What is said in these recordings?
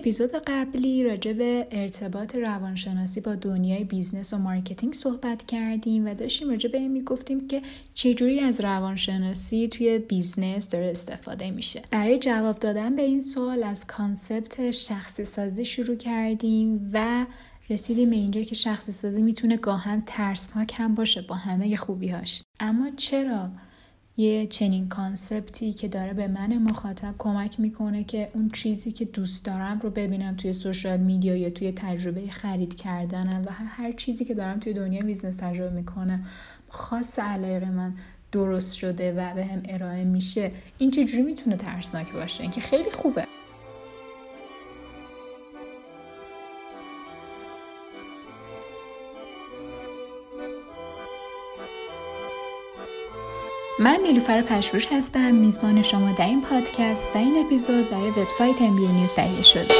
اپیزود قبلی راجع به ارتباط روانشناسی با دنیای business و marketing صحبت کردیم و داشتیم راجع به این می‌گفتیم که چجوری از روانشناسی توی business داره استفاده میشه. برای جواب دادن به این سوال از concept شخصی سازی شروع کردیم و رسیدیم به اینجا که شخصی سازی می‌تونه گاهن ترسناک هم باشه با همه خوبیهاش. اما چرا یه چنین concept ی که داره به من مخاطب کمک می‌کنه که اون چیزی که دوست دارم رو ببینم توی social media یا توی تجربه خرید کردنم و هر چیزی که دارم توی دنیا business تجربه می‌کنم خاص علاقه من درست شده و به هم ارائه میشه. این چجوری می‌تونه ترسناک باشه؟ اینکه خیلی خوبه. من نیلوفر پشروش هستم. میزبان شما در این پادکست و این اپیزود برای وبسایت ام نیوز تهیه شده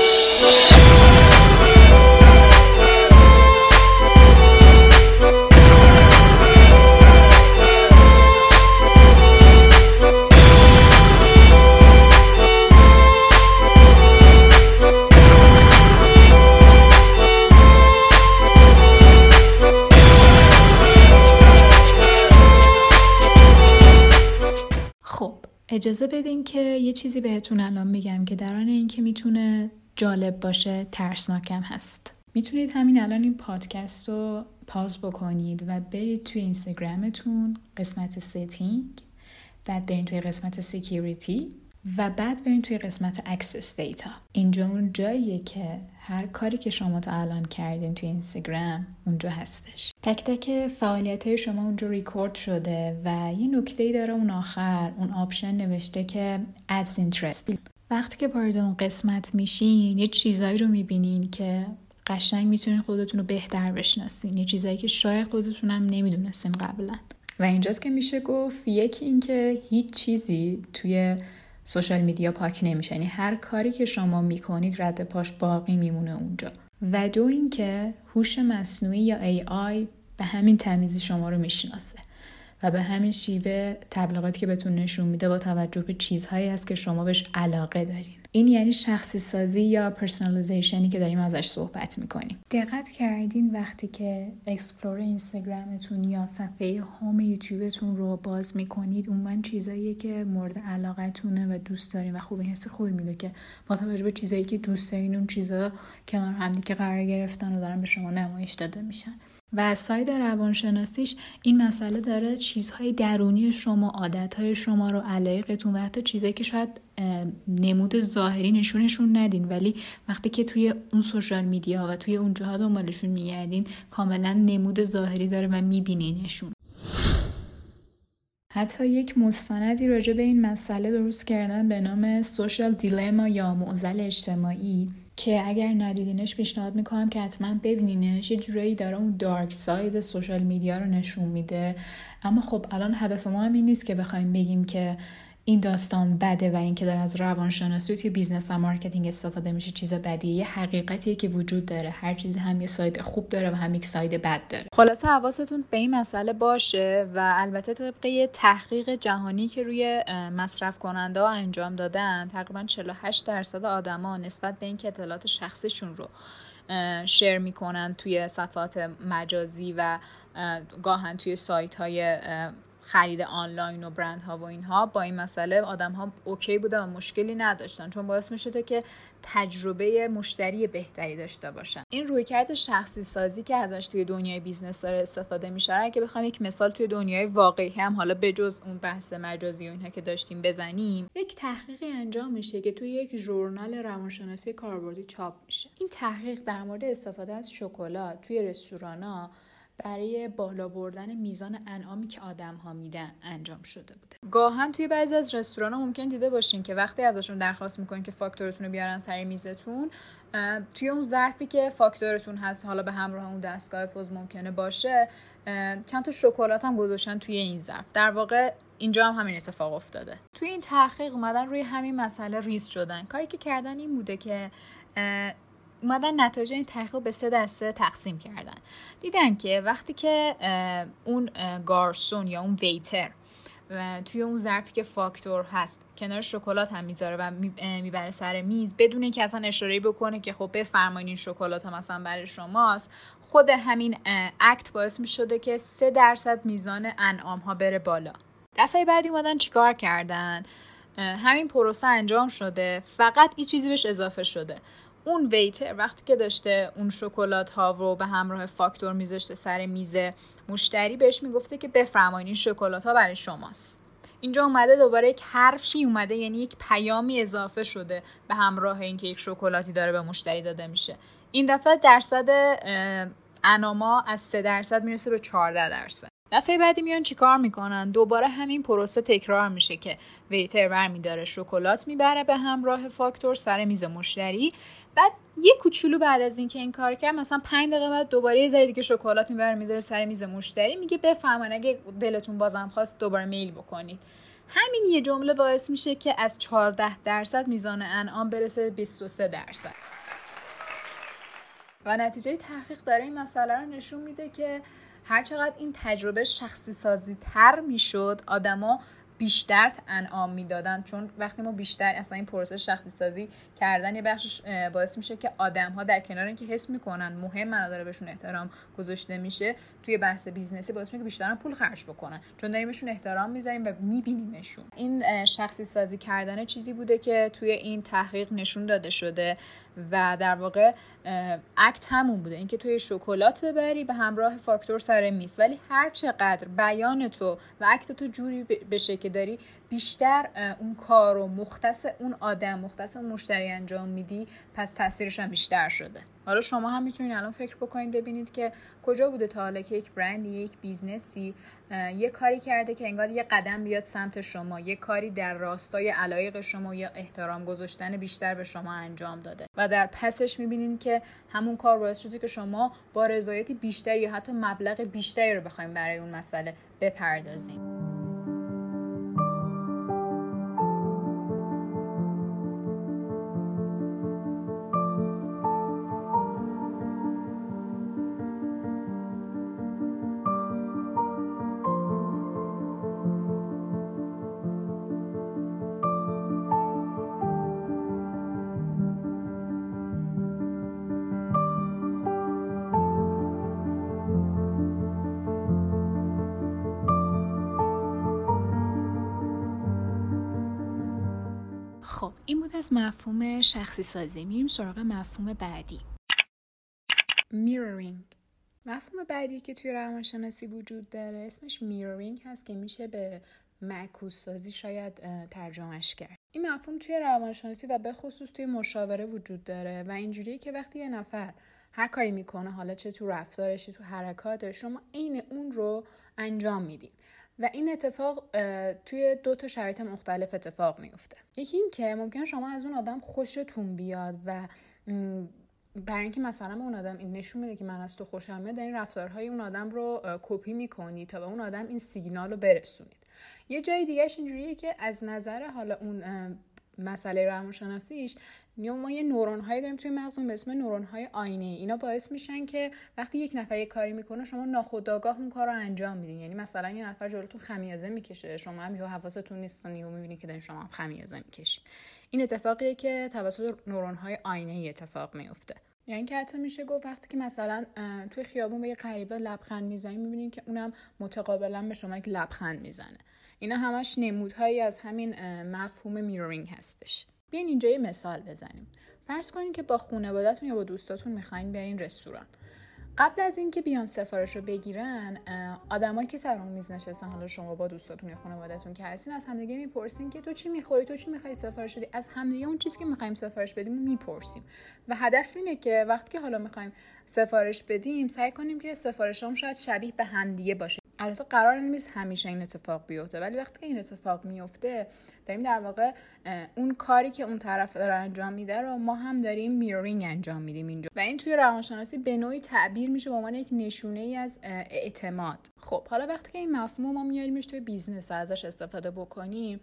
اجازه بدین که یه چیزی بهتون الان میگم که در عین اینکه می‌تونه جالب باشه ترسناکم هست. می‌تونید همین الان این پادکست رو pause بکنید و برید توی اینستاگرامتون قسمت setting بعد برید توی قسمت security. و بعد برین توی قسمت access data اینجا اون جاییه که هر کاری که شما تا الان کردین توی اینستاگرام اونجا هستش. تک تک فعالیت های شما اونجا ریکورد شده و یه نکته داره اون آخر اون option نوشته که ادز اینترست وقتی که وارد اون قسمت میشین یه چیزایی رو می‌بینین که قشنگ می‌تونین خودتون رو بهتر بشناسین. یه چیزایی که شاید خودتونم نمی‌دونستین قبلا. و اینجاست که میشه گفت یکی اینکه هیچ چیزی توی سوشال میدیا پاک نمیشه. یعنی هر کاری که شما می‌کنید رد پاش باقی میمونه اونجا. و دو اینکه هوش مصنوعی یا AI به همین تمیزی شما رو می‌شناسه. و به همین شیوه تبلیغاتی که بهتون نشون میده با توجه به چیزهایی است که شما بهش علاقه دارین. این یعنی شخصی سازی یا personalization ی که داریم ازش صحبت می‌کنیم. دقت کردین وقتی که explore اینستاگرامتون یا صفحه home یوتیوبتون رو باز می‌کنید من چیزایی که مورد علاقتونه و دوست دارین و خوبی حس خوبی میده که با توجه به چیزایی که دوست دارین اون چیزا کنار همدیگه قرار گرفتن و دارن به شما نمایش داده میشن. و از ساید روانشناسیش این مسئله داره چیزهای درونی شما عادتهای شما رو علایقتون و حتی چیزایی که شاید نمود ظاهری نشونشون ندین. ولی وقتی که توی اون سوشال میدیا و توی اون جاها دنبالشون میگردین کاملا نمود ظاهری داره و میبینینشون. حتی یک مستندی راجع به این مسئله درست کردن به نام سوشال دیلما یا معضل اجتماعی. که اگر ندیدینش پیشنهاد می‌کنم که حتما ببینینش. یه جورایی داره اون dark side social media رو نشون میده. اما خب الان هدف ما هم این نیست که بخوایم بگیم که این داستان بده و اینکه داره از روانشناسی توی business و marketing استفاده میشه چیز بدیه یه حقیقتیه که وجود داره. هر چیزی هم یه side خوب داره و هم یک side بد داره. خلاصه حواستون به این مسئله باشه و البته طبق تحقیق جهانی که روی مصرف کننده ها انجام دادن تقریبا 48 درصد آدما نسبت به اینکه اطلاعات شخصیشون رو share می‌کنن توی صفحات مجازی و گاهاً توی سایت های خرید آنلاین و برند ها و اینها با این مسئله آدم ها OK بودن و مشکلی نداشتن چون باعث می شده که تجربه مشتری بهتری داشته باشن. این رویکرد شخصی سازی که ازش توی دنیای business داره استفاده میشه اگه بخوام یک مثال توی دنیای واقعی هم حالا بجز اون بحث مجازی و اینها که داشتیم بزنیم یک تحقیقی انجام میشه که توی یک ژورنال روانشناسی کاربردی چاپ میشه. این تحقیق در مورد استفاده از شکلات توی رستورانا برای بالا بردن میزان انعامی که آدم ها میدن انجام شده بوده. گاهن توی بعضی از رستوران ها ممکن دیده باشین که وقتی ازشون درخواست می‌کنین که فاکتورتون رو بیارن سر میزتون توی اون ظرفی که فاکتورتون هست حالا به همراه اون دستگاه پوز ممکنه باشه چند تا شکلات هم گذاشتن توی این ظرف. در واقع اینجا هم همین اتفاق افتاده. توی این تحقیق اومدن روی همین مسئله ریز شدن. کاری که کردن این بوده که اومدن نتایج این تحقیق به سه دسته تقسیم کردن. دیدن که وقتی که اون گارسون یا اون ویتر و توی اون ظرفی که فاکتور هست کنار شکلات هم می‌ذاره و می‌بره سر میز بدون اینکه اصلا اشاره بکنه که خب بفرمایید این شکلات هم مثلا برای شماست خود همین اکت باعث می شده که سه درصد میزان انعام ها بره بالا. دفعه بعدی اومدن چیکار کردن؟ همین پروسه انجام شده فقط این چیزی بهش اضافه شده. اون ویتر وقتی که داشته اون شکلات ها رو به همراه فاکتور میذاشته سر میز مشتری بهش می‌گفته که بفرمایید این شکلات ها برای شماست. اینجا اومده دوباره یک حرفی اومده یعنی یک پیامی اضافه شده به همراه اینکه یک شکلاتی داره به مشتری داده میشه. این دفعه درصد اناما از 3 درصد می‌رسه به 14 درصد. دفعه بعدی میان چیکار می‌کنن؟ دوباره همین پروسه تکرار میشه که ویتر برمیداره شکلات می‌بره به همراه فاکتور سر میز مشتری. بعد یه کوچولو بعد از اینکه این کار کرد مثلا 5 دقیقه بعد دوباره یه ذره دیگه شکلات می‌بره می‌ذاره سر میز مشتری میگه بفرمایید اگه دلتون بازم خواست دوباره میل بکنید. همین یه جمله باعث میشه که از 14 درصد میزان انعام برسه به 23 درصد. و نتیجه تحقیق داره این مسئله رو نشون میده که هرچقدر این تجربه شخصی سازی تر می‌شد آدما بیشتر انعام می‌دادن. چون وقتی ما بیشتر اصلا این پروسه شخصی سازی کردن یه بخشش باعث میشه که آدم ها در کنار اینکه حس می‌کنن مهم داره بهشون احترام گذاشته میشه توی بحث business ی باعث میشه که بیشتر پول خرج بکنن. چون داریم بهشون احترام می‌ذاریم و میبینیمشون. این شخصی سازی کردن چیزی بوده که توی این تحقیق نشون داده شده و در واقع act همون بوده. اینکه توی شکلات ببری به همراه فاکتور سر میز. ولی هر چقدر بیان تو و act تو جوری بشه که داری بیشتر اون کار و مختص اون آدم مختص اون مشتری انجام میدی پس تاثیرش هم بیشتر شده. حالا شما هم می‌تونید الان فکر بکنید ببینید که کجا بوده تا حالا که یک برندی یک business ی یه کاری کرده که انگار یه قدم بیاد سمت شما یه کاری در راستای علایق شما یا احترام گذاشتن بیشتر به شما انجام داده. و در پسش می‌بینید که همون کار باعث شده که شما با رضایت بیشتر یا حتی مبلغ بیشتری رو بخوایم برای اون مسئله بپردازیم خب این بود از مفهوم شخصی سازی. میریم سراغ مفهوم بعدی. میرورینگ مفهوم بعدی که توی روانشناسی وجود داره اسمش میرورینگ هست که میشه به معکوس سازی شاید ترجمهش کرد. این مفهوم توی روانشناسی و به خصوص توی مشاوره وجود داره و اینجوریه که وقتی یه نفر هر کاری می‌کنه حالا چه تو رفتارش تو حرکاتش شما عین اون رو انجام میدین. و این اتفاق توی دو تا شرایط مختلف اتفاق میفته یکی این که ممکن شما از اون آدم خوشتون بیاد و برای اینکه مثلا اون آدم این نشون میده که من از تو خوشم میاد این رفتارهای اون آدم رو کپی می‌کنی تا به اون آدم این سیگنال رو برسونید. یه جای دیگهش اینجوریه که از نظر حالا اون مسئله روانشناسیش ما یه نورون هایی داریم توی مغزمون به اسم نورون های آینه. اینا باعث میشن که وقتی یک نفر یه کاری می‌کنه شما ناخودآگاه اون کار رو انجام میدین. یعنی مثلا یه نفر جلوتون خمیازه می‌کشه شما هم حواستون نیست و می‌بینید که دارین شما هم خمیازه می‌کشید این اتفاقیه که توسط نورون های آینه ای اتفاق میفته یعنی که حتی میشه گفت وقتی که مثلا توی خیابون به یه غریبه لبخند می‌زنید می‌بینید که اونم متقابلا به شما یک لبخند می‌زنه. اینا همش نمودهایی از همین مفهوم میرورینگ هستش. بیاین اینجا یه مثال بزنیم. فرض کنید که با خانوادهتون یا با دوستاتون می‌خواین برین رستوران. قبل از اینکه بیان سفارش رو بگیرن آدمایی که سر اون میز نشستن حالا شما با دوستاتون یا خانوادهتون که هستین از همدیگه می‌پرسین که تو چی می‌خوری؟ تو چی می‌خوای سفارش بدی؟ از همدیگه اون چیزی که می‌خوایم سفارش بدیم می‌پرسیم. و هدف اینه که وقتی که حالا می‌خوایم سفارش بدیم سعی کنیم که سفارشام شاید شبیه به همدیگه باشه. البته قرار نیست همیشه این اتفاق بیفته ولی وقتی که این اتفاق میفته داریم در واقع اون کاری که اون طرف داره انجام میده رو ما هم داریم mirroring انجام میدیم اینجا. و این توی روانشناسی به نوعی تعبیر میشه به عنوان یک نشونه ای از اعتماد. خب حالا وقتی که این مفهوم ما میاریمش توی business ازش استفاده بکنیم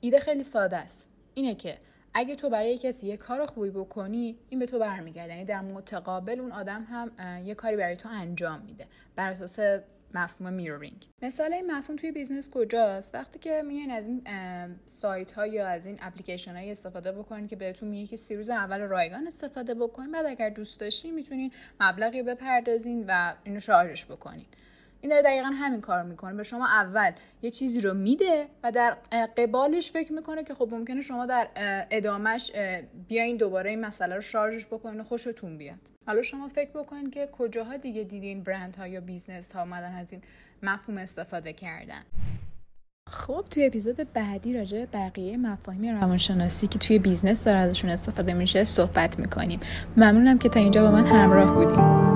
ایده خیلی ساده است. اینه که اگه تو برای کسی یه کار خوبی بکنی این به تو برمیگرده. یعنی در متقابل اون آدم هم یه کاری برای تو انجام میده. بر اساس مفهوم mirroring مثال این مفهوم توی business کجاست؟ وقتی که میان از این سایت ها یا از این اپلیکیشن های استفاده بکنید که بهتون میگه که سی روز اول رایگان استفاده بکنید بعد اگر دوست داشتین می‌تونین مبلغی بپردازین و اینو شارژش بکنین. این داره دقیقا همین کار می‌کنه. به شما اول یه چیزی رو میده و در قبالش فکر می‌کنه که خب ممکنه شما در ادامش بیاین دوباره این مسئله رو شارژش بکنین و خوشتون بیاد. حالا شما فکر بکنین که کجاها دیگه دیدین برند ها یا business ها اومدن از این مفهوم استفاده کردن. خب توی اپیزود بعدی راجع بقیه مفاهیم روانشناسی که توی بیزنس داره ازشون استفاده میشه صحبت می‌کنیم. ممنونم که تا اینجا با من همراه بودیم